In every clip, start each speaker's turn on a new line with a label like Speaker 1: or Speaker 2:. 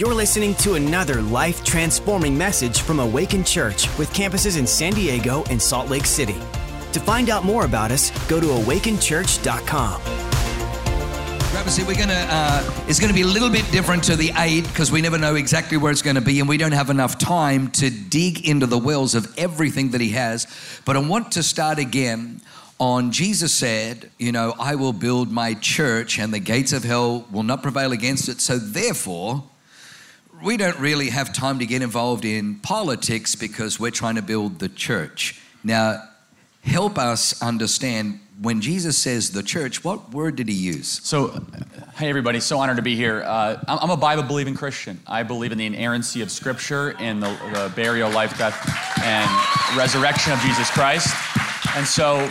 Speaker 1: You're listening to another life transforming message from Awaken Church with campuses in San Diego and Salt Lake City. To find out more about us, go to awakenchurch.com.
Speaker 2: We're gonna. Uh, it's going to be a little bit different to the eight because we never know exactly where it's going to be, and we don't have enough time to dig into the wells of everything that He has. But I want to start again on Jesus said, you know, I will build my church, and the gates of hell will not prevail against it. So therefore, we don't really have time to get involved in politics because we're trying to build the church. Now, help us understand when Jesus says the church, what word did he use?
Speaker 3: So, hey everybody, so honored to be here. Uh, I'm a Bible believing Christian. I believe in the inerrancy of Scripture, in the, the burial, life, death, and resurrection of Jesus Christ. And so,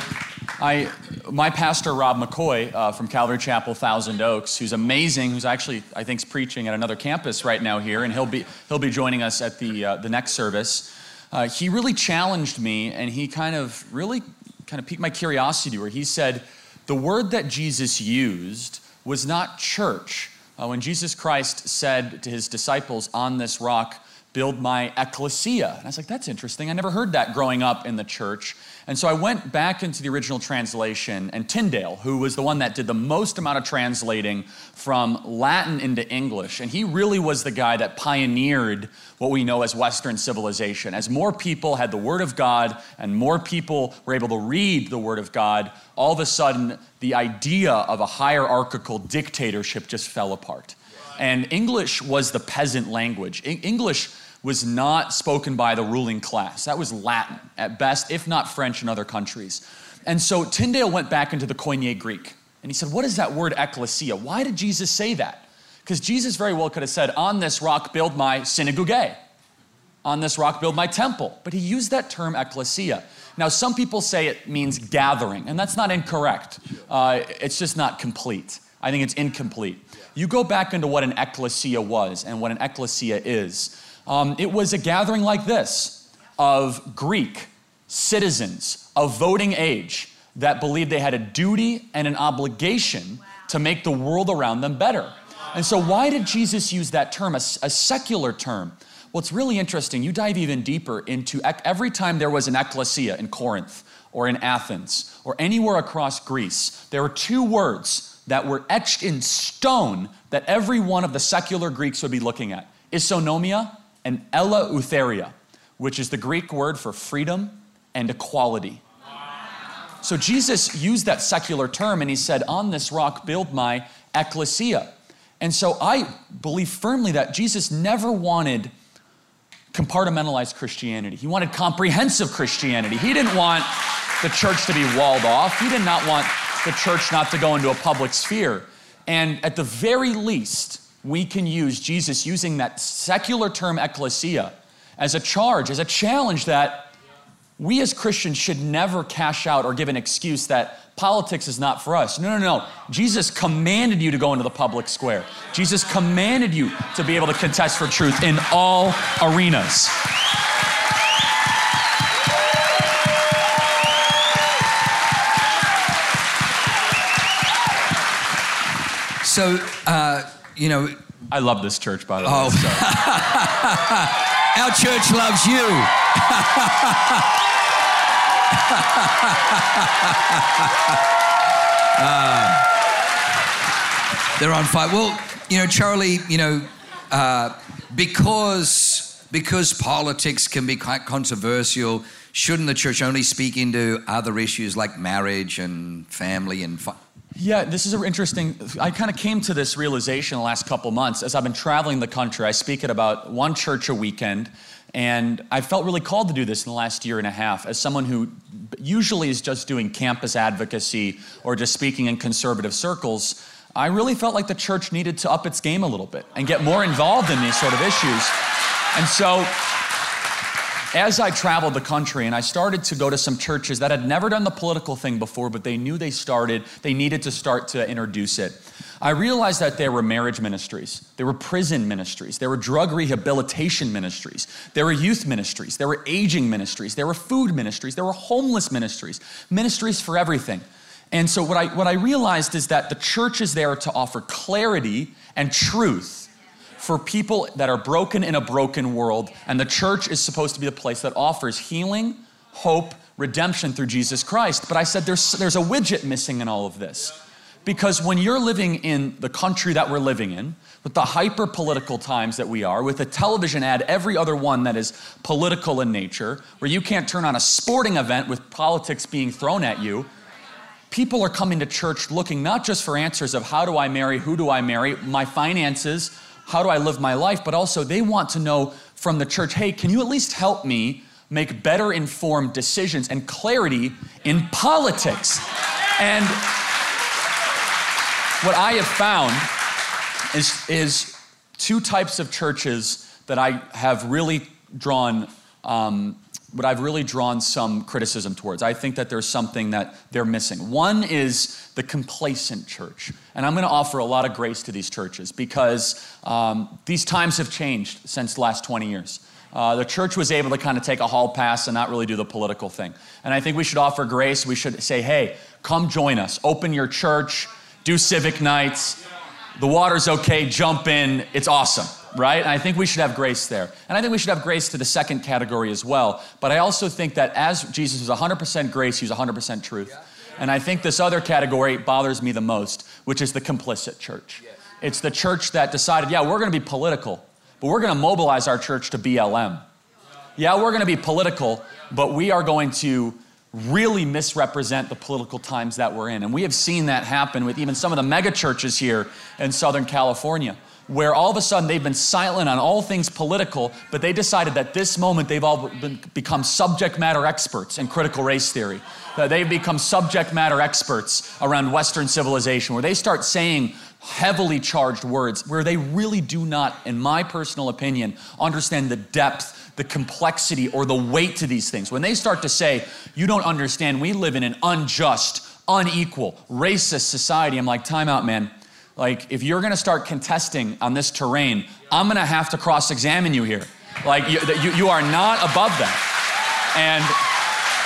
Speaker 3: I, my pastor Rob McCoy uh, from Calvary Chapel, Thousand Oaks, who's amazing, who's actually I think is preaching at another campus right now here, and he'll be he'll be joining us at the uh, the next service. Uh, he really challenged me, and he kind of really kind of piqued my curiosity where he said the word that Jesus used was not church. Uh, when Jesus Christ said to his disciples, On this rock, build my ecclesia. And I was like, that's interesting. I never heard that growing up in the church. And so I went back into the original translation, and Tyndale, who was the one that did the most amount of translating from Latin into English, and he really was the guy that pioneered what we know as Western civilization. As more people had the Word of God and more people were able to read the Word of God, all of a sudden the idea of a hierarchical dictatorship just fell apart. And English was the peasant language. English was not spoken by the ruling class. That was Latin at best, if not French in other countries. And so Tyndale went back into the Koine Greek and he said, What is that word ecclesia? Why did Jesus say that? Because Jesus very well could have said, On this rock build my synagogue, on this rock build my temple. But he used that term ecclesia. Now, some people say it means gathering, and that's not incorrect. Uh, it's just not complete. I think it's incomplete. You go back into what an ecclesia was and what an ecclesia is. Um, it was a gathering like this of Greek citizens of voting age that believed they had a duty and an obligation to make the world around them better. And so, why did Jesus use that term, a, a secular term? Well, it's really interesting. You dive even deeper into every time there was an ecclesia in Corinth or in Athens or anywhere across Greece, there were two words that were etched in stone that every one of the secular Greeks would be looking at isonomia and eleutheria, which is the Greek word for freedom and equality. So Jesus used that secular term and he said, On this rock build my ecclesia. And so I believe firmly that Jesus never wanted compartmentalized Christianity. He wanted comprehensive Christianity. He didn't want the church to be walled off, he did not want the church not to go into a public sphere. And at the very least, we can use Jesus using that secular term ecclesia as a charge, as a challenge that we as Christians should never cash out or give an excuse that politics is not for us. No, no, no. Jesus commanded you to go into the public square. Jesus commanded you to be able to contest for truth in all arenas.
Speaker 2: So, uh, you know.
Speaker 3: I love this church, by the way.
Speaker 2: Oh. So. Our church loves you. uh, they're on fire. Well, you know, Charlie, you know, uh, because because politics can be quite controversial, shouldn't the church only speak into other issues like marriage and family and fi-
Speaker 3: yeah, this is an interesting. I kind of came to this realization the last couple months as I've been traveling the country. I speak at about one church a weekend, and I felt really called to do this in the last year and a half as someone who usually is just doing campus advocacy or just speaking in conservative circles. I really felt like the church needed to up its game a little bit and get more involved in these sort of issues. And so as I traveled the country and I started to go to some churches that had never done the political thing before, but they knew they started, they needed to start to introduce it. I realized that there were marriage ministries, there were prison ministries, there were drug rehabilitation ministries, there were youth ministries, there were aging ministries, there were food ministries, there were homeless ministries, ministries for everything. And so what I, what I realized is that the church is there to offer clarity and truth for people that are broken in a broken world, and the church is supposed to be the place that offers healing, hope, redemption through Jesus Christ. But I said there's, there's a widget missing in all of this. Because when you're living in the country that we're living in, with the hyper political times that we are, with a television ad, every other one that is political in nature, where you can't turn on a sporting event with politics being thrown at you, people are coming to church looking not just for answers of how do I marry, who do I marry, my finances, how do I live my life, but also they want to know from the church, hey, can you at least help me make better informed decisions and clarity in politics? And what I have found is, is two types of churches that I have really drawn um, what I've really drawn some criticism towards. I think that there's something that they're missing. One is the complacent church. And I'm going to offer a lot of grace to these churches because um, these times have changed since the last 20 years. Uh, the church was able to kind of take a hall pass and not really do the political thing. And I think we should offer grace. We should say, hey, come join us. Open your church, do civic nights. The water's okay, jump in. It's awesome right? And I think we should have grace there. And I think we should have grace to the second category as well. But I also think that as Jesus was 100% grace, he was 100% truth. And I think this other category bothers me the most, which is the complicit church. It's the church that decided, yeah, we're going to be political, but we're going to mobilize our church to BLM. Yeah, we're going to be political, but we are going to really misrepresent the political times that we're in. And we have seen that happen with even some of the mega churches here in Southern California where all of a sudden they've been silent on all things political, but they decided that this moment they've all been, become subject matter experts in critical race theory. That they've become subject matter experts around Western civilization, where they start saying heavily charged words where they really do not, in my personal opinion, understand the depth, the complexity, or the weight to these things. When they start to say, you don't understand, we live in an unjust, unequal, racist society, I'm like, time out, man like, if you're gonna start contesting on this terrain, I'm gonna have to cross examine you here. Like, you, you, you are not above that. And,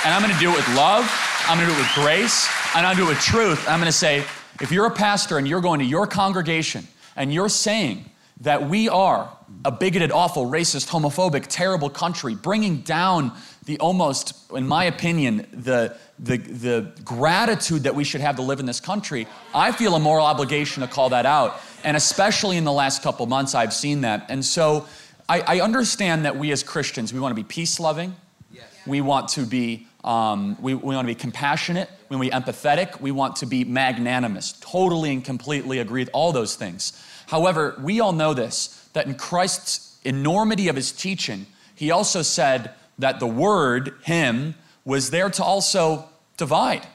Speaker 3: and I'm gonna do it with love, I'm gonna do it with grace, and I'm gonna do it with truth. I'm gonna say, if you're a pastor and you're going to your congregation and you're saying that we are a bigoted, awful, racist, homophobic, terrible country, bringing down the almost, in my opinion, the, the, the gratitude that we should have to live in this country, I feel a moral obligation to call that out. And especially in the last couple months, I've seen that. And so I, I understand that we as Christians, we want to be peace loving, yes. we want to be um, we, we want to be compassionate, we want to be empathetic, we want to be magnanimous. Totally and completely agree with all those things. However, we all know this that in Christ's enormity of his teaching, he also said that the word, him, was there to also divide.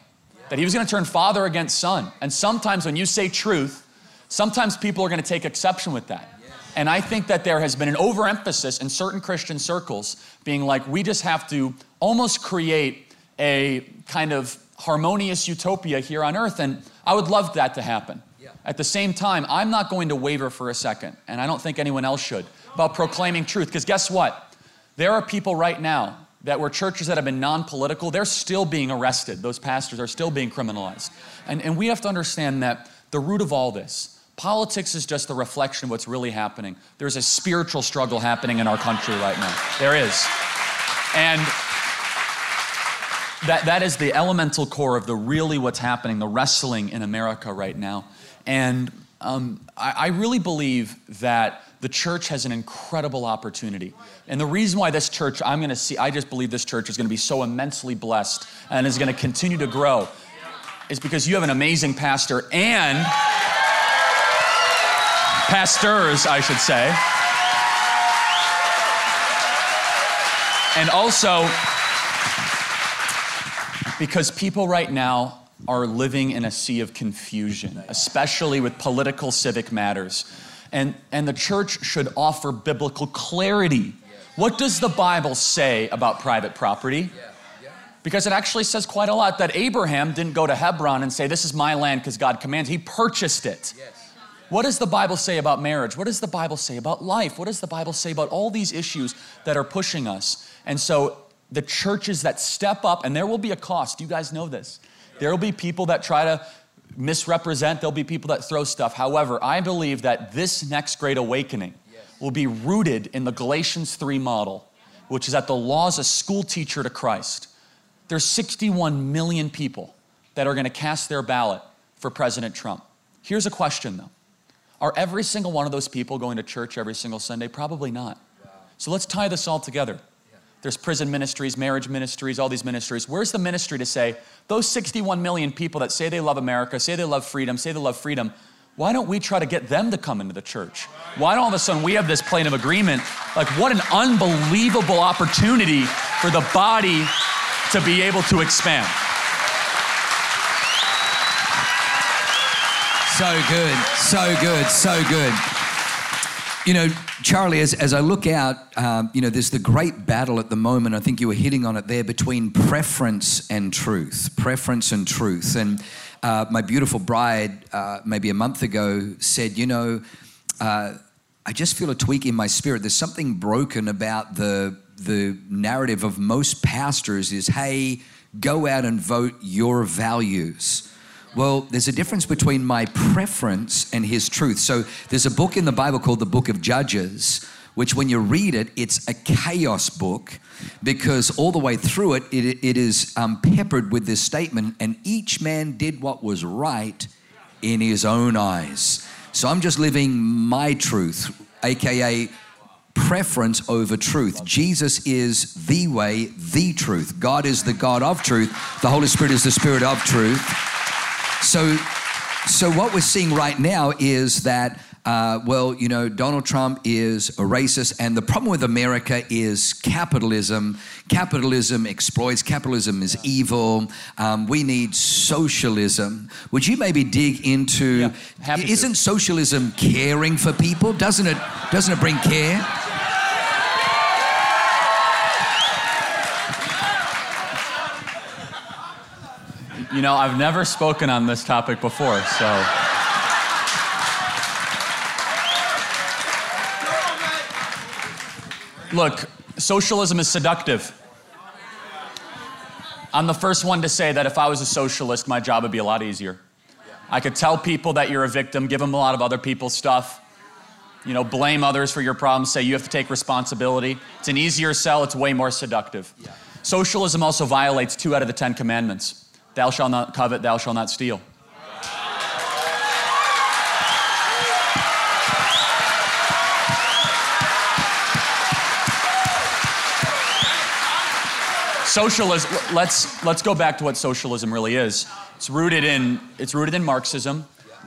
Speaker 3: That he was going to turn father against son. And sometimes when you say truth, sometimes people are going to take exception with that. And I think that there has been an overemphasis in certain Christian circles being like, we just have to almost create a kind of harmonious utopia here on earth. And I would love that to happen. At the same time, I'm not going to waver for a second, and I don't think anyone else should, about proclaiming truth. Because guess what? There are people right now that were churches that have been non political, they're still being arrested. Those pastors are still being criminalized. And, and we have to understand that the root of all this, politics is just a reflection of what's really happening. There's a spiritual struggle happening in our country right now. There is. And that, that is the elemental core of the really what's happening, the wrestling in America right now. And um, I, I really believe that the church has an incredible opportunity. And the reason why this church, I'm going to see, I just believe this church is going to be so immensely blessed and is going to continue to grow, is because you have an amazing pastor and pastors, I should say. And also, because people right now are living in a sea of confusion, especially with political civic matters. And, and the church should offer biblical clarity. What does the Bible say about private property? Because it actually says quite a lot that Abraham didn't go to Hebron and say, This is my land because God commands. He purchased it. What does the Bible say about marriage? What does the Bible say about life? What does the Bible say about all these issues that are pushing us? And so the churches that step up, and there will be a cost, you guys know this. There will be people that try to misrepresent, there'll be people that throw stuff. However, I believe that this next great awakening will be rooted in the Galatians 3 model, which is that the law is a school teacher to Christ. There's 61 million people that are going to cast their ballot for President Trump. Here's a question though Are every single one of those people going to church every single Sunday? Probably not. So let's tie this all together. There's prison ministries, marriage ministries, all these ministries. Where's the ministry to say, those 61 million people that say they love America, say they love freedom, say they love freedom, why don't we try to get them to come into the church? Why don't all of a sudden we have this plane of agreement? Like, what an unbelievable opportunity for the body to be able to expand.
Speaker 2: So good, so good, so good. You know, Charlie, as, as I look out, um, you know, there's the great battle at the moment. I think you were hitting on it there between preference and truth. Preference and truth. And uh, my beautiful bride, uh, maybe a month ago, said, You know, uh, I just feel a tweak in my spirit. There's something broken about the, the narrative of most pastors is, hey, go out and vote your values. Well, there's a difference between my preference and his truth. So there's a book in the Bible called the Book of Judges, which when you read it, it's a chaos book because all the way through it, it, it is um, peppered with this statement, and each man did what was right in his own eyes. So I'm just living my truth, aka preference over truth. Jesus is the way, the truth. God is the God of truth. The Holy Spirit is the Spirit of truth. So, so what we're seeing right now is that, uh, well, you know, Donald Trump is a racist, and the problem with America is capitalism. Capitalism exploits. Capitalism is evil. Um, we need socialism. Would you maybe dig into?
Speaker 3: Yeah,
Speaker 2: isn't socialism caring for people? Doesn't it? Doesn't it bring care?
Speaker 3: You know, I've never spoken on this topic before, so. Look, socialism is seductive. I'm the first one to say that if I was a socialist, my job would be a lot easier. I could tell people that you're a victim, give them a lot of other people's stuff, you know, blame others for your problems, say you have to take responsibility. It's an easier sell, it's way more seductive. Socialism also violates two out of the Ten Commandments. Thou shalt not covet, thou shalt not steal. Socialism, let's, let's go back to what socialism really is. It's rooted in, it's rooted in Marxism,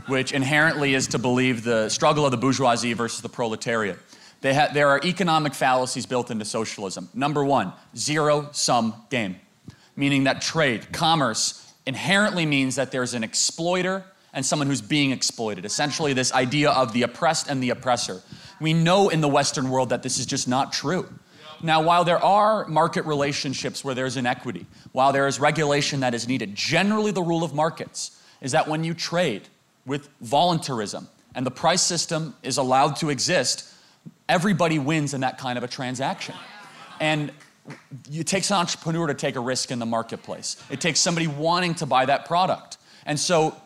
Speaker 3: which inherently is to believe the struggle of the bourgeoisie versus the proletariat. Ha- there are economic fallacies built into socialism. Number one, zero sum game, meaning that trade, commerce, inherently means that there's an exploiter and someone who's being exploited. Essentially, this idea of the oppressed and the oppressor. We know in the Western world that this is just not true. Now, while there are market relationships where there's inequity, while there is regulation that is needed, generally the rule of markets is that when you trade with voluntarism and the price system is allowed to exist, everybody wins in that kind of a transaction. And it takes an entrepreneur to take a risk in the marketplace. It takes somebody wanting to buy that product. And so,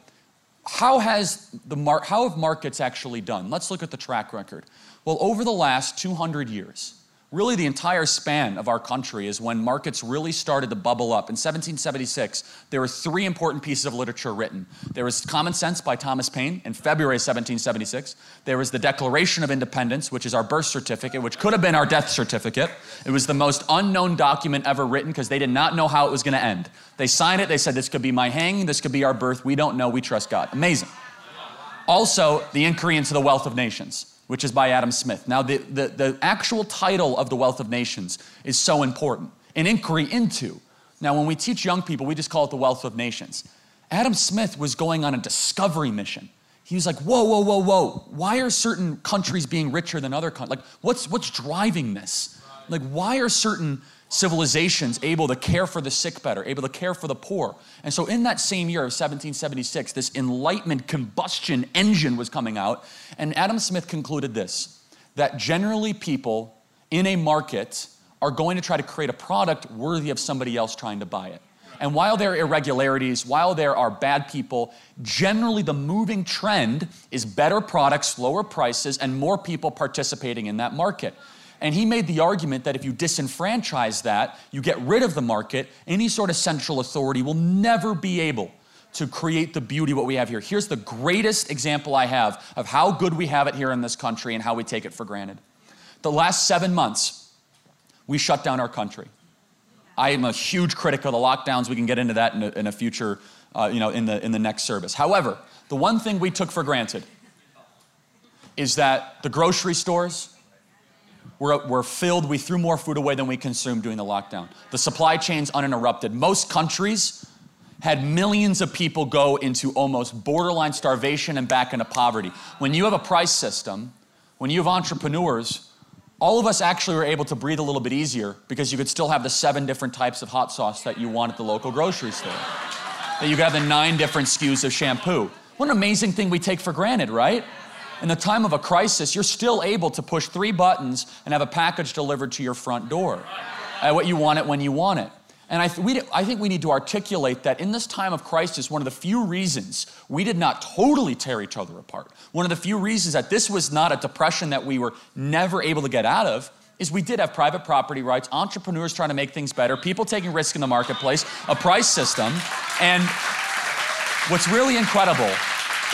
Speaker 3: how has the mar- how have markets actually done? Let's look at the track record. Well, over the last 200 years, really the entire span of our country is when markets really started to bubble up. In 1776, there were three important pieces of literature written. There was Common Sense by Thomas Paine in February 1776. There was the Declaration of Independence, which is our birth certificate, which could have been our death certificate. It was the most unknown document ever written because they did not know how it was going to end. They signed it, they said, This could be my hanging, this could be our birth. We don't know, we trust God. Amazing. Also, the inquiry into the wealth of nations which is by Adam Smith. Now, the, the, the, actual title of The Wealth of Nations is so important an inquiry into. Now, when we teach young people, we just call it The Wealth of Nations. Adam Smith was going on a discovery mission. He was like, whoa, whoa, whoa, whoa. Why are certain countries being richer than other countries? Like, what's, what's driving this? Like, why are certain civilizations able to care for the sick better, able to care for the poor. And so, in that same year of 1776, this Enlightenment combustion engine was coming out, and Adam Smith concluded this that generally people in a market are going to try to create a product worthy of somebody else trying to buy it. And while there are irregularities, while there are bad people, generally the moving trend is better products, lower prices, and more people participating in that market. And he made the argument that if you disenfranchise that, you get rid of the market, any sort of central authority will never be able to create the beauty what we have here. Here's the greatest example I have of how good we have it here in this country and how we take it for granted. The last seven months, we shut down our country. I am a huge critic of the lockdowns. We can get into that in a, in a future, uh, you know, in the, in the next service. However, the one thing we took for granted is that the grocery stores were, were filled. We threw more food away than we consumed during the lockdown. The supply chains uninterrupted. Most countries had millions of people go into almost borderline starvation and back into poverty. When you have a price system, when you have entrepreneurs, all of us actually were able to breathe a little bit easier because you could still have the seven different types of hot sauce that you want at the local grocery store. That you could have the nine different SKUs of shampoo. What an amazing thing we take for granted, right? In the time of a crisis, you're still able to push three buttons and have a package delivered to your front door. Uh, what you want it when you want it. And I, th- we, I think we need to articulate that in this time of crisis, one of the few reasons we did not totally tear each other apart, one of the few reasons that this was not a depression that we were never able to get out of, is we did have private property rights, entrepreneurs trying to make things better, people taking risk in the marketplace, a price system. And what's really incredible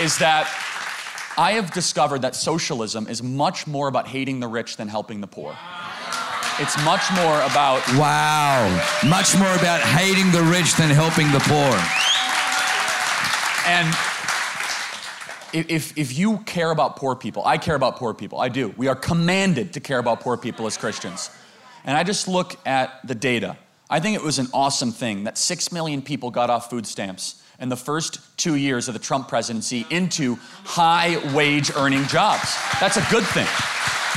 Speaker 3: is that I have discovered that socialism is much more about hating the rich than helping the poor. It's much more about.
Speaker 2: Wow. Much more about hating the rich than helping the poor.
Speaker 3: And if, if you care about poor people, I care about poor people. I do. We are commanded to care about poor people as Christians. And I just look at the data. I think it was an awesome thing that six million people got off food stamps in the first two years of the Trump presidency into high wage earning jobs. That's a good thing.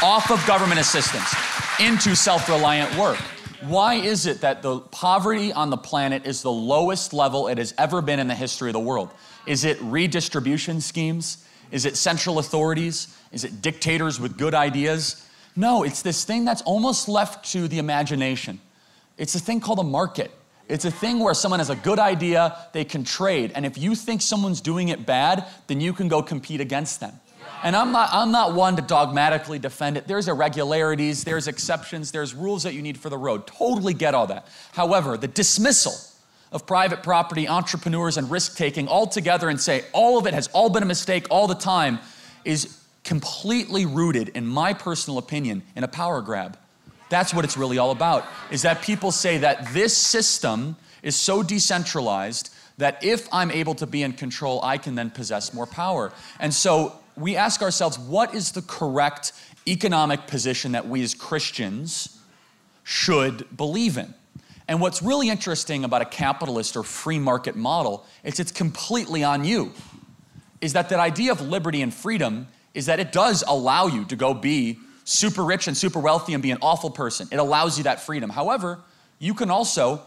Speaker 3: Off of government assistance into self reliant work. Why is it that the poverty on the planet is the lowest level it has ever been in the history of the world? Is it redistribution schemes? Is it central authorities? Is it dictators with good ideas? No, it's this thing that's almost left to the imagination. It's a thing called a market. It's a thing where someone has a good idea, they can trade. And if you think someone's doing it bad, then you can go compete against them. And I'm not, I'm not one to dogmatically defend it. There's irregularities, there's exceptions, there's rules that you need for the road. Totally get all that. However, the dismissal of private property, entrepreneurs, and risk taking all together and say all of it has all been a mistake all the time is completely rooted, in my personal opinion, in a power grab. That's what it's really all about, is that people say that this system is so decentralized that if I'm able to be in control, I can then possess more power. And so we ask ourselves what is the correct economic position that we as Christians should believe in? And what's really interesting about a capitalist or free market model is it's completely on you. Is that that idea of liberty and freedom is that it does allow you to go be super rich and super wealthy and be an awful person. It allows you that freedom. However, you can also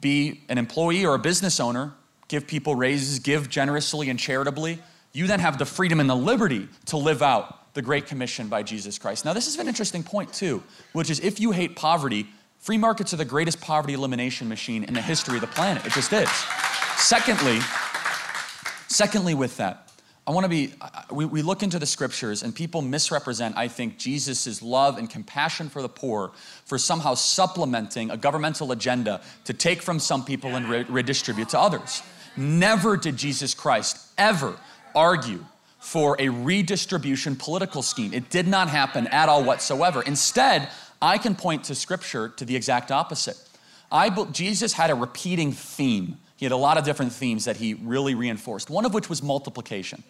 Speaker 3: be an employee or a business owner, give people raises, give generously and charitably, you then have the freedom and the liberty to live out the Great Commission by Jesus Christ. Now, this is an interesting point, too, which is if you hate poverty, free markets are the greatest poverty elimination machine in the history of the planet. It just is. Secondly, secondly, with that, I want to be, we, we look into the scriptures and people misrepresent, I think, Jesus' love and compassion for the poor for somehow supplementing a governmental agenda to take from some people and re- redistribute to others. Never did Jesus Christ ever argue for a redistribution political scheme. It did not happen at all whatsoever. Instead, I can point to scripture to the exact opposite. I, Jesus had a repeating theme. He had a lot of different themes that he really reinforced, one of which was multiplication,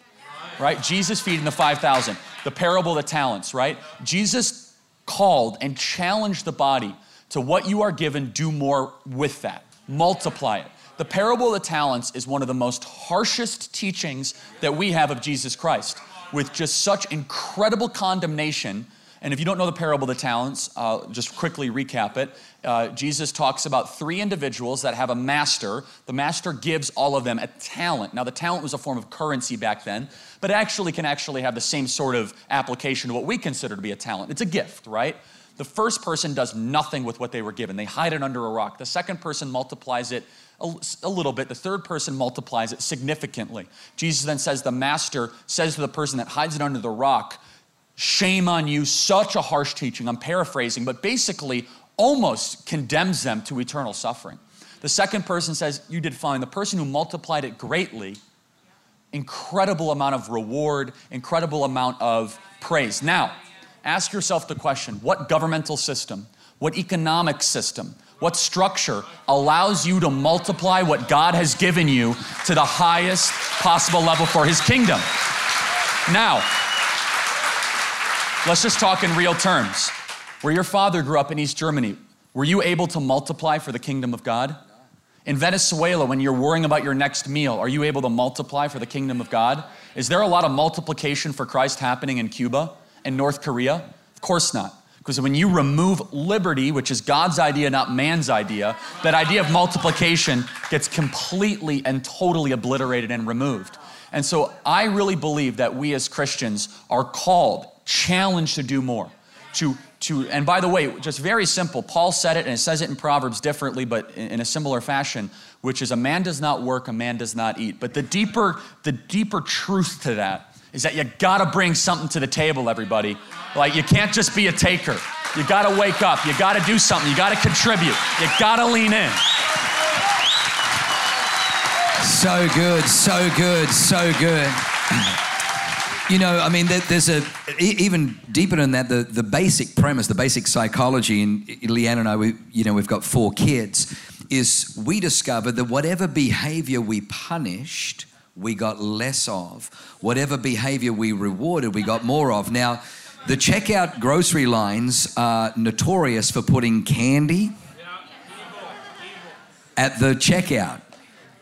Speaker 3: right? Jesus feeding the 5,000, the parable of the talents, right? Jesus called and challenged the body to what you are given, do more with that, multiply it. The parable of the talents is one of the most harshest teachings that we have of Jesus Christ, with just such incredible condemnation. And if you don't know the parable of the talents, just quickly recap it. Uh, Jesus talks about three individuals that have a master. The master gives all of them a talent. Now, the talent was a form of currency back then, but actually can actually have the same sort of application to what we consider to be a talent. It's a gift, right? The first person does nothing with what they were given, they hide it under a rock. The second person multiplies it a, little bit. The third person multiplies it significantly. Jesus then says, The master says to the person that hides it under the rock, Shame on you, such a harsh teaching. I'm paraphrasing, but basically almost condemns them to eternal suffering. The second person says, You did fine. The person who multiplied it greatly, incredible amount of reward, incredible amount of praise. Now, ask yourself the question what governmental system, what economic system, what structure allows you to multiply what God has given you to the highest possible level for His kingdom? Now, let's just talk in real terms. Where your father grew up in East Germany, were you able to multiply for the kingdom of God? In Venezuela, when you're worrying about your next meal, are you able to multiply for the kingdom of God? Is there a lot of multiplication for Christ happening in Cuba and North Korea? Of course not. Because when you remove liberty, which is God's idea, not man's idea, that idea of multiplication gets completely and totally obliterated and removed. And so I really believe that we as Christians are called, challenged to do more. To, to, and by the way, just very simple, Paul said it and it says it in Proverbs differently, but in, in a similar fashion, which is a man does not work, a man does not eat. But the deeper, the deeper truth to that is that you gotta bring something to the table, everybody. Like, you can't just be a taker. You gotta wake up. You gotta do something. You gotta contribute. You gotta lean in.
Speaker 2: So good, so good, so good. You know, I mean, there's a even deeper than that. The, the basic premise, the basic psychology, and Leanne and I, we, you know, we've got four kids. Is we discovered that whatever behavior we punished, we got less of. Whatever behavior we rewarded, we got more of. Now, the checkout grocery lines are notorious for putting candy at the checkout.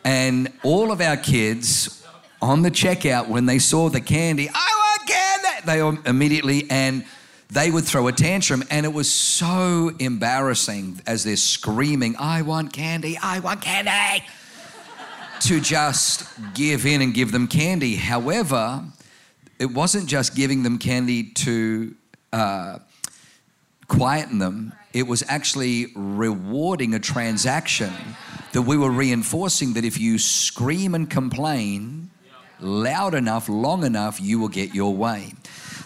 Speaker 2: And all of our kids on the checkout, when they saw the candy, I want candy, they immediately, and they would throw a tantrum. And it was so embarrassing as they're screaming, I want candy, I want candy to just give in and give them candy. However, it wasn't just giving them candy to uh, quieten them, it was actually rewarding a transaction that we were reinforcing that if you scream and complain loud enough, long enough, you will get your way.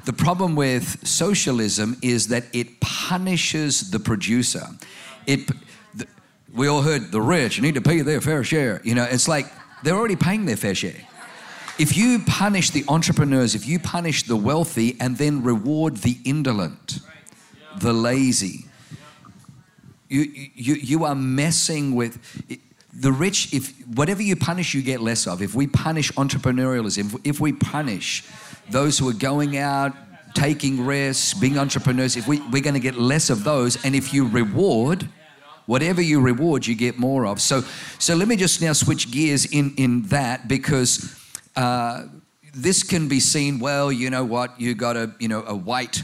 Speaker 2: The problem with socialism is that it punishes the producer. It we all heard the rich need to pay their fair share. You know, it's like they're already paying their fair share. If you punish the entrepreneurs, if you punish the wealthy and then reward the indolent, the lazy, you, you, you are messing with the rich. If whatever you punish, you get less of. If we punish entrepreneurialism, if, we punish those who are going out, taking risks, being entrepreneurs, if we, we're going to get less of those. And if you reward, Whatever you reward, you get more of. So, so let me just now switch gears in, in that because uh, this can be seen, well, you know what, you got a, you know, a white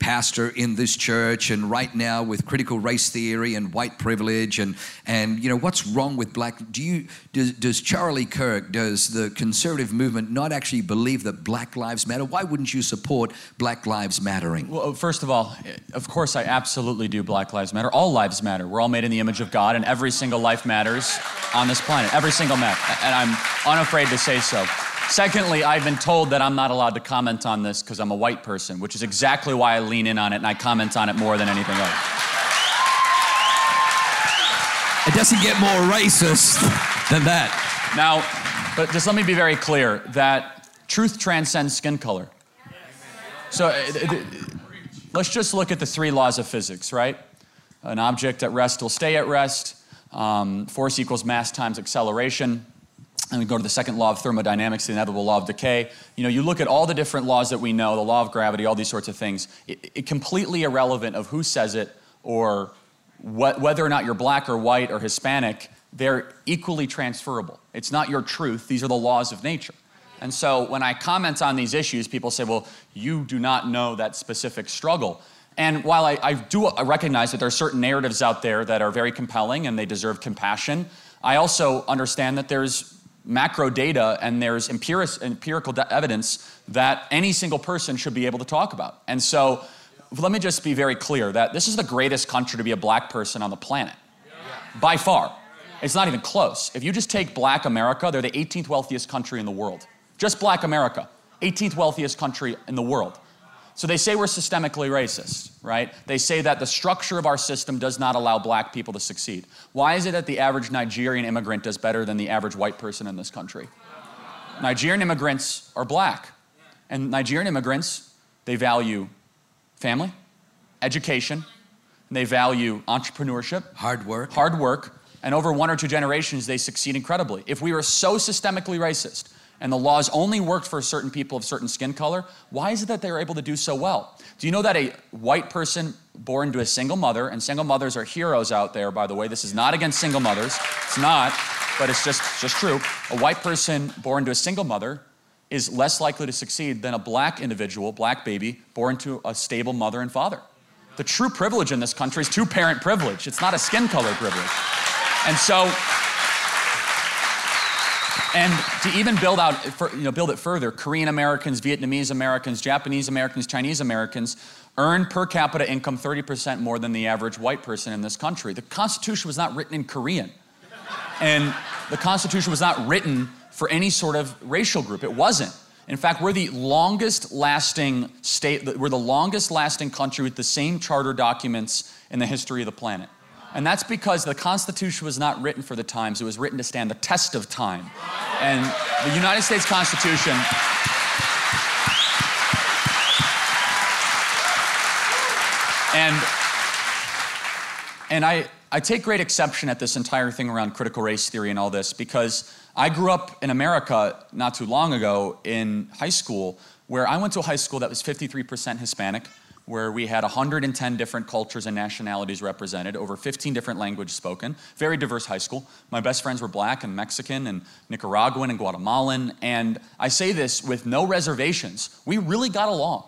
Speaker 2: pastor in this church and right now with critical race theory and white privilege and and you know what's wrong with black do you does, does charlie kirk does the conservative movement not actually believe that black lives matter? Why wouldn't you support black lives mattering?
Speaker 3: Well first of all of course i absolutely do black lives matter. All lives matter. We're all made in the image of god and every single life matters on this planet. Every single man. And i'm unafraid to say so Secondly, I've been told that I'm not allowed to comment on this because I'm a white person, which is exactly why I lean in on it and I comment on it more than anything else.
Speaker 2: It doesn't get more racist than that.
Speaker 3: Now, but just let me be very clear that truth transcends skin color. So uh, let's just look at the three laws of physics, right? An object at rest will stay at rest. Um, force equals mass times acceleration and we go to the second law of thermodynamics, the inevitable law of decay. You know, you look at all the different laws that we know, the law of gravity, all these sorts of things. It, it completely irrelevant of who says it or what, whether or not you're black or white or Hispanic. They're equally transferable. It's not your truth. These are the laws of nature. And so when I comment on these issues, people say, "Well, you do not know that specific struggle." And while I, I do recognize that there are certain narratives out there that are very compelling and they deserve compassion, I also understand that there's macro data and there's empirical evidence that any single person should be able to talk about. And so let me just be very clear that this is the greatest country to be a black person on the planet. By far. It's not even close. If you just take black America, they're the 18th wealthiest country in the world. Just black America, 18th wealthiest country in the world. So they say we're systemically racist, right? They say that the structure of our system does not allow black people to succeed. Why is it that the average Nigerian immigrant does better than the average white person in this country? Nigerian immigrants are black. And Nigerian immigrants, they value family, education, and they value entrepreneurship,
Speaker 2: hard work.
Speaker 3: Hard work. And over one or two generations, they succeed incredibly. If we were so systemically racist and the laws only worked for certain people of certain skin color, why is it that they were able to do so well? Do you know that a white person born to a single mother, and single mothers are heroes out there, by the way, this is not against single mothers, it's not, but it's just, just true. A white person born to a single mother is less likely to succeed than a black individual, black baby, born to a stable mother and father. The true privilege in this country is two parent privilege, it's not a skin color privilege. And so, and to even build out, you know, build it further, Korean Americans, Vietnamese Americans, Japanese Americans, Chinese Americans earn per capita income 30% more than the average white person in this country. The Constitution was not written in Korean. And the Constitution was not written for any sort of racial group. It wasn't. In fact, we're the longest lasting state, we're the longest lasting country with the same charter documents in the history of the planet. And that's because the Constitution was not written for the times, it was written to stand the test of time. And the United States Constitution. And, and I, I take great exception at this entire thing around critical race theory and all this because I grew up in America not too long ago in high school where I went to a high school that was 53% Hispanic where we had 110 different cultures and nationalities represented, over 15 different languages spoken, very diverse high school. My best friends were black and Mexican and Nicaraguan and Guatemalan, and I say this with no reservations. We really got along.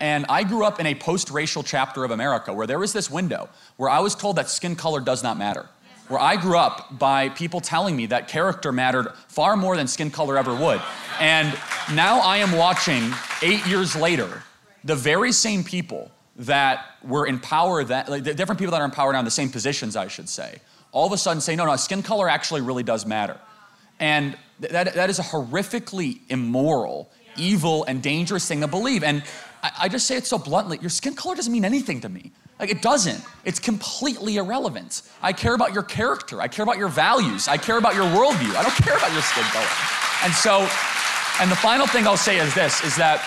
Speaker 3: And I grew up in a post racial chapter of America where there was this window where I was told that skin color does not matter. Where I grew up by people telling me that character mattered far more than skin color ever would. And now I am watching, eight years later, the very same people that were in power, that, like, the different people that are in power now in the same positions, I should say, all of a sudden say, no, no, skin color actually really does matter. And that, that is a horrifically immoral, evil, and dangerous thing to believe. And I, I just say it so bluntly your skin color doesn't mean anything to me. Like, it doesn't. It's completely irrelevant. I care about your character. I care about your values. I care about your worldview. I don't care about your skin color. And so, and the final thing I'll say is this is that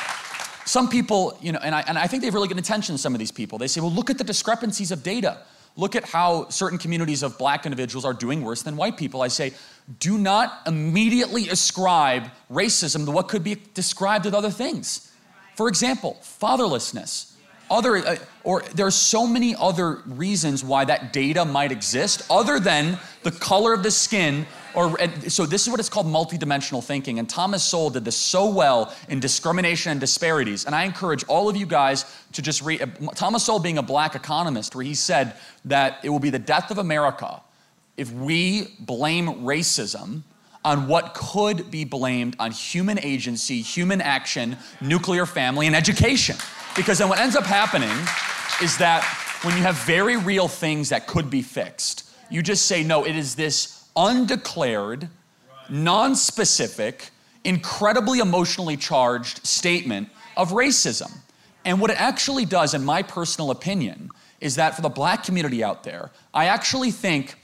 Speaker 3: some people, you know, and I, and I think they have really good intentions, some of these people. They say, well, look at the discrepancies of data. Look at how certain communities of black individuals are doing worse than white people. I say, do not immediately ascribe racism to what could be described as other things. For example, fatherlessness. Other, uh, or there are so many other reasons why that data might exist other than the color of the skin or so this is what it's called multidimensional thinking. And Thomas Sowell did this so well in discrimination and disparities. And I encourage all of you guys to just read Thomas Sowell being a black economist, where he said that it will be the death of America if we blame racism on what could be blamed on human agency, human action, nuclear family, and education. Because then what ends up happening is that when you have very real things that could be fixed, you just say, no, it is this undeclared, non specific, incredibly emotionally charged statement of racism. And what it actually does, in my personal opinion, is that for the black community out there, I actually think,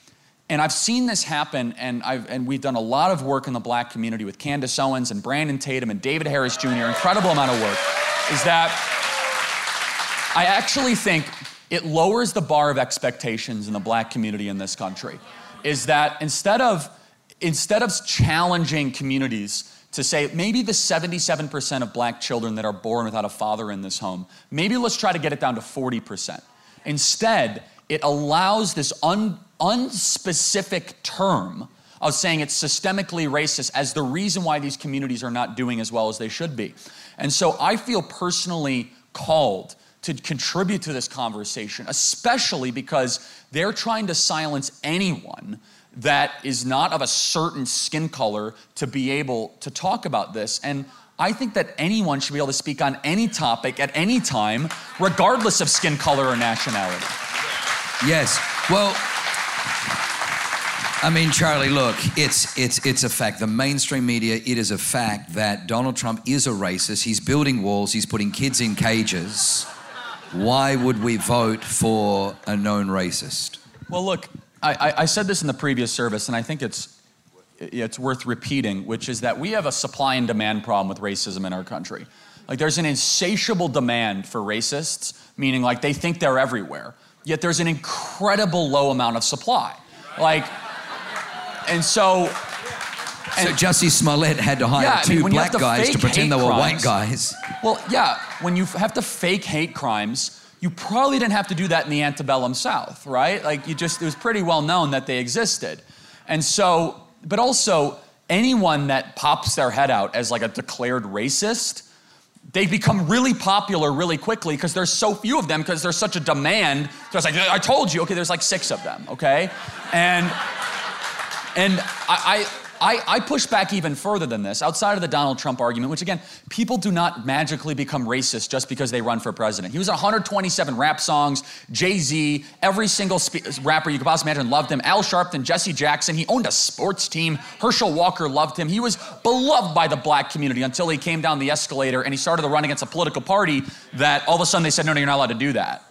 Speaker 3: and I've seen this happen, and, I've, and we've done a lot of work in the black community with Candace Owens and Brandon Tatum and David Harris Jr., incredible amount of work, is that I actually think it lowers the bar of expectations in the black community in this country is that instead of instead of challenging communities to say maybe the 77% of black children that are born without a father in this home, maybe let's try to get it down to 40%. Instead, it allows this un, unspecific term of saying it's systemically racist as the reason why these communities are not doing as well as they should be. And so I feel personally called to contribute to this conversation, especially because they're trying to silence anyone that is not of a certain skin color to be able to talk about this. And I think that anyone should be able to speak on any topic at any time regardless of skin color or nationality.
Speaker 2: Yes. Well, I mean, Charlie, look, it's it's it's a fact. The mainstream media, it is a fact that Donald Trump is a racist. He's building walls. He's putting kids in cages. Why would we vote for a known racist?
Speaker 3: Well, look, I, I, said this in the previous service, and I think it's it's worth repeating, which is that we have a supply and demand problem with racism in our country. Like, there's an insatiable demand for racists, meaning like they think they're everywhere. Yet there's an incredible low amount of supply. Like, and so.
Speaker 2: And, so Jussie Smollett had to hire
Speaker 3: Yeah, I
Speaker 2: two
Speaker 3: mean,
Speaker 2: black
Speaker 3: to
Speaker 2: guys to pretend they were white guys.
Speaker 3: Well, yeah, when you have to fake hate crimes, you probably didn't have to do that in the antebellum South, right? Like, you just, it was pretty well known that they existed. And so, but also, anyone that pops their head out as like a declared racist, they become really popular really quickly because there's so few of them because there's such a demand. So it's like, I told you, okay, there's like six of them, okay? And and I, I, I, I push back even further than this, outside of the Donald Trump argument, which again, people do not magically become racist just because they run for president. He was 127 rap songs, Jay Z, every single spe- rapper you could possibly imagine loved him. Al Sharpton, Jesse Jackson, he owned a sports team. Herschel Walker loved him. He was beloved by the black community until he came down the escalator and he started to run against a political party that all of a sudden they said, no, no, you're not allowed to do that.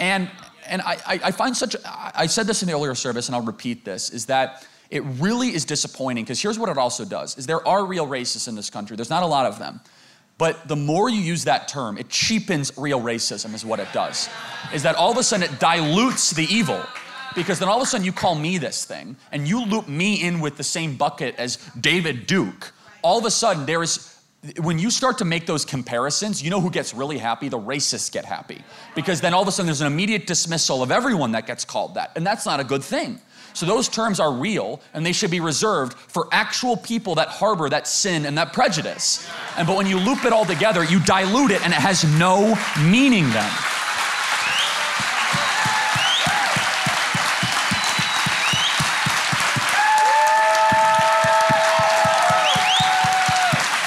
Speaker 3: And, and I, I, find such, I said this in the earlier service and I'll repeat this, is that it really is disappointing because here's what it also does is there are real racists in this country there's not a lot of them but the more you use that term it cheapens real racism is what it does is that all of a sudden it dilutes the evil because then all of a sudden you call me this thing and you loop me in with the same bucket as david duke all of a sudden there is when you start to make those comparisons, you know who gets really happy? The racists get happy. Because then all of a sudden there's an immediate dismissal of everyone that gets called that. And that's not a good thing. So those terms are real and they should be reserved for actual people that harbor that sin and that prejudice. And but when you loop it all together, you dilute it and it has no meaning then.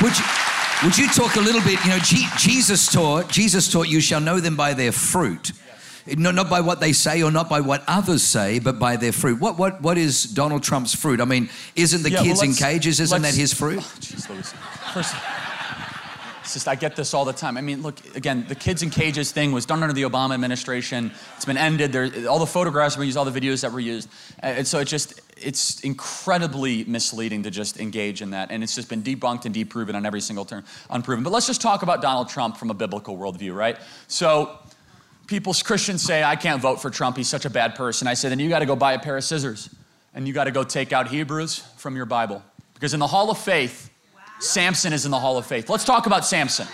Speaker 2: Would you, would you talk a little bit? You know, Je- Jesus taught, Jesus taught, you shall know them by their fruit. Not, not by what they say or not by what others say, but by their fruit. What, what, what is Donald Trump's fruit? I mean, isn't the
Speaker 3: Yeah, well,
Speaker 2: kids in cages, isn't that his fruit?
Speaker 3: Oh, Louise. First, it's just, I get this all the time. I mean, look, again, the kids in cages thing was done under the Obama administration. It's been ended. There, all the photographs were used, all the videos that were used. And so it just, it's incredibly misleading to just engage in that. And it's just been debunked and deproven on every single turn, unproven. But let's just talk about Donald Trump from a biblical worldview, right? So people, Christians say, I can't vote for Trump. He's such a bad person. I say, then you got to go buy a pair of scissors and you got to go take out Hebrews from your Bible. Because in the Hall of Faith, Samson is in the Hall of Faith. Let's talk about Samson.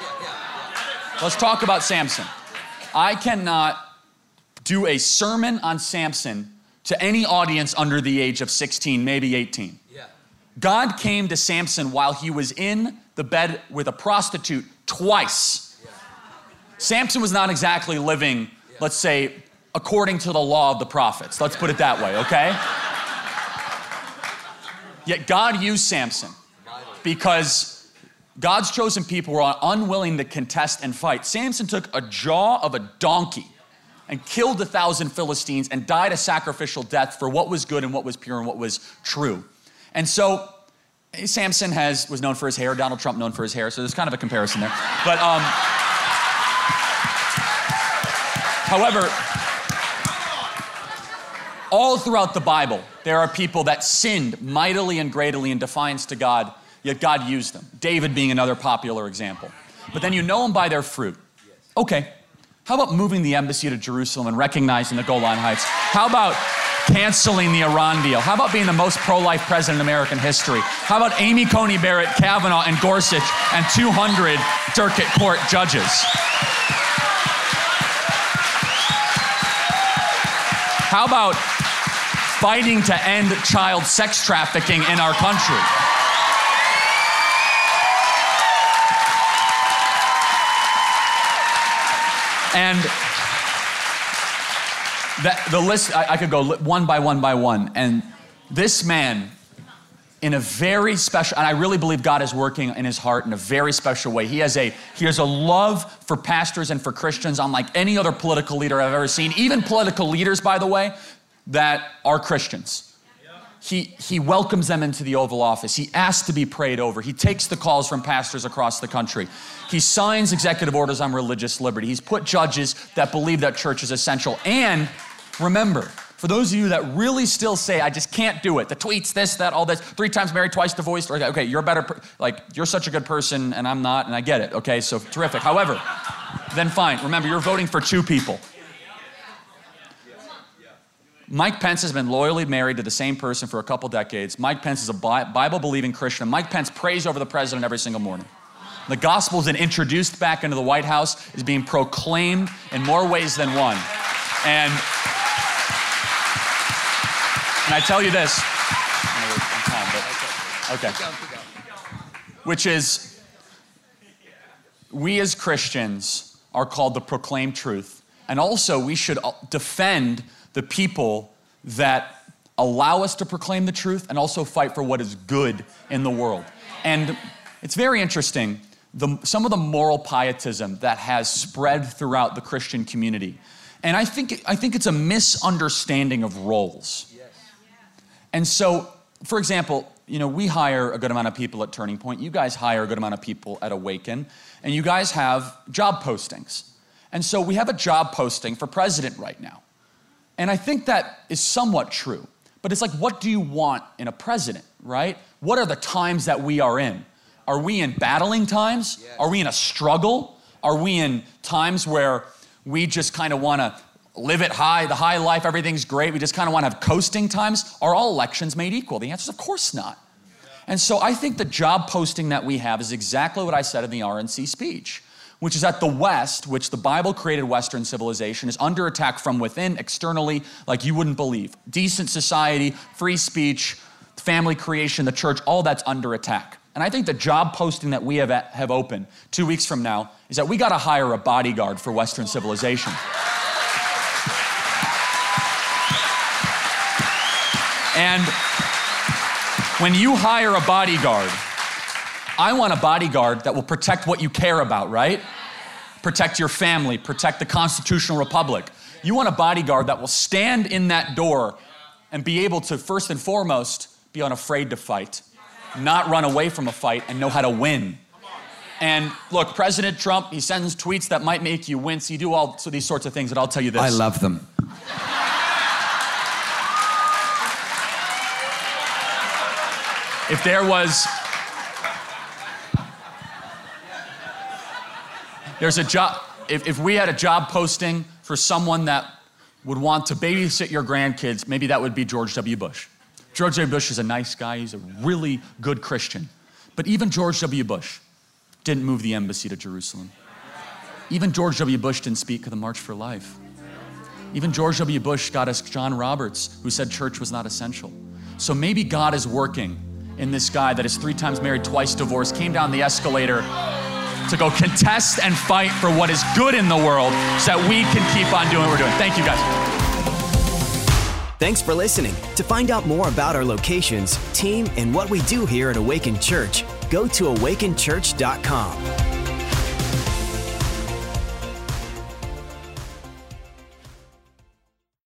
Speaker 3: Let's talk about Samson. I cannot do a sermon on Samson to any audience under the age of 16, maybe 18. God came to Samson while he was in the bed with a prostitute twice. Samson was not exactly living, let's say, according to the law of the prophets. Let's put it that way, okay? Yet God used Samson because God's chosen people were unwilling to contest and fight. Samson took a jaw of a donkey and killed a thousand Philistines and died a sacrificial death for what was good and what was pure and what was true. And so Samson has was known for his hair, Donald Trump known for his hair, so there's kind of a comparison there. But um, however, all throughout the Bible, there are people that sinned mightily and greatly in defiance to God, yet God used them. David being another popular example. But then you know them by their fruit. Okay, how about moving the embassy to Jerusalem and recognizing the Golan Heights? How about canceling the Iran deal? How about being the most pro life president in American history? How about Amy Coney Barrett, Kavanaugh, and Gorsuch, and 200 circuit court judges? How about fighting to end child sex trafficking in our country? And that, the list, I, I could go one by one by one. And this man, in a very special, and I really believe God is working in his heart in a very special way. He has a he has a love for pastors and for Christians unlike any other political leader I've ever seen. Even political leaders, by the way, that are Christians. He, he welcomes them into the Oval Office. He asks to be prayed over. He takes the calls from pastors across the country. He signs executive orders on religious liberty. He's put judges that believe that church is essential. And remember, for those of you that really still say, I just can't do it, the tweets, this, that, all this, three times married, twice divorced, okay, you're better, like, you're such a good person and I'm not, and I get it, okay, so terrific. However, then fine. Remember, you're voting for two people. Mike Pence has been loyally married to the same person for a couple decades. Mike Pence is a Bible believing Christian. Mike Pence prays over the president every single morning. The gospel is then introduced back into the White House, is being proclaimed in more ways than one. And, and I tell you this, okay, which is we as Christians are called to proclaim truth. And also, we should defend the people that allow us to proclaim the truth and also fight for what is good in the world. And it's very interesting the, some of the moral pietism that has spread throughout the Christian community. And I think, I think it's a misunderstanding of roles. And so, for example, you know, we hire a good amount of people at Turning Point. You guys hire a good amount of people at Awaken. And you guys have job postings. And so we have a job posting for president right now. And I think that is somewhat true. But it's like, what do you want in a president, right? What are the times that we are in? Are we in battling times? Yes. Are we in a struggle? Are we in times where we just kind of want to live it high, the high life, everything's great, we just kind of want to have coasting times? Are all elections made equal? The answer is, of course not. And so I think the job posting that we have is exactly what I said in the RNC speech which is that the West, which the Bible created Western civilization, is under attack from within, externally, like you wouldn't believe. Decent society, free speech, family creation, the church, all that's under attack. And I think the job posting that we have, have open two weeks from now is that we got to hire a bodyguard for Western civilization. And when you hire a bodyguard, I want a bodyguard that will protect what you care about, right? Protect your family, protect the constitutional republic. You want a bodyguard that will stand in that door and be able to, first and foremost, be unafraid to fight, not run away from a fight, and know how to win. And look, President Trump, he sends tweets that might make you wince. He do all these sorts of things, and I'll tell you this.
Speaker 2: I love them.
Speaker 3: If there was There's a job, if, if we had a job posting for someone that would want to babysit your grandkids, maybe that would be George W. Bush. George W. Bush is a nice guy, he's a really good Christian. But even George W. Bush didn't move the embassy to Jerusalem. Even George W. Bush didn't speak of the March for Life. Even George W. Bush got us John Roberts, who said church was not essential. So maybe God is working in this guy that is three times married, twice divorced, came down the escalator to go contest and fight for what is good in the world so that we can keep on doing what we're doing. Thank you, guys.
Speaker 1: Thanks for listening. To find out more about our locations, team, and what we do here at Awaken Church, go to awakenchurch.com.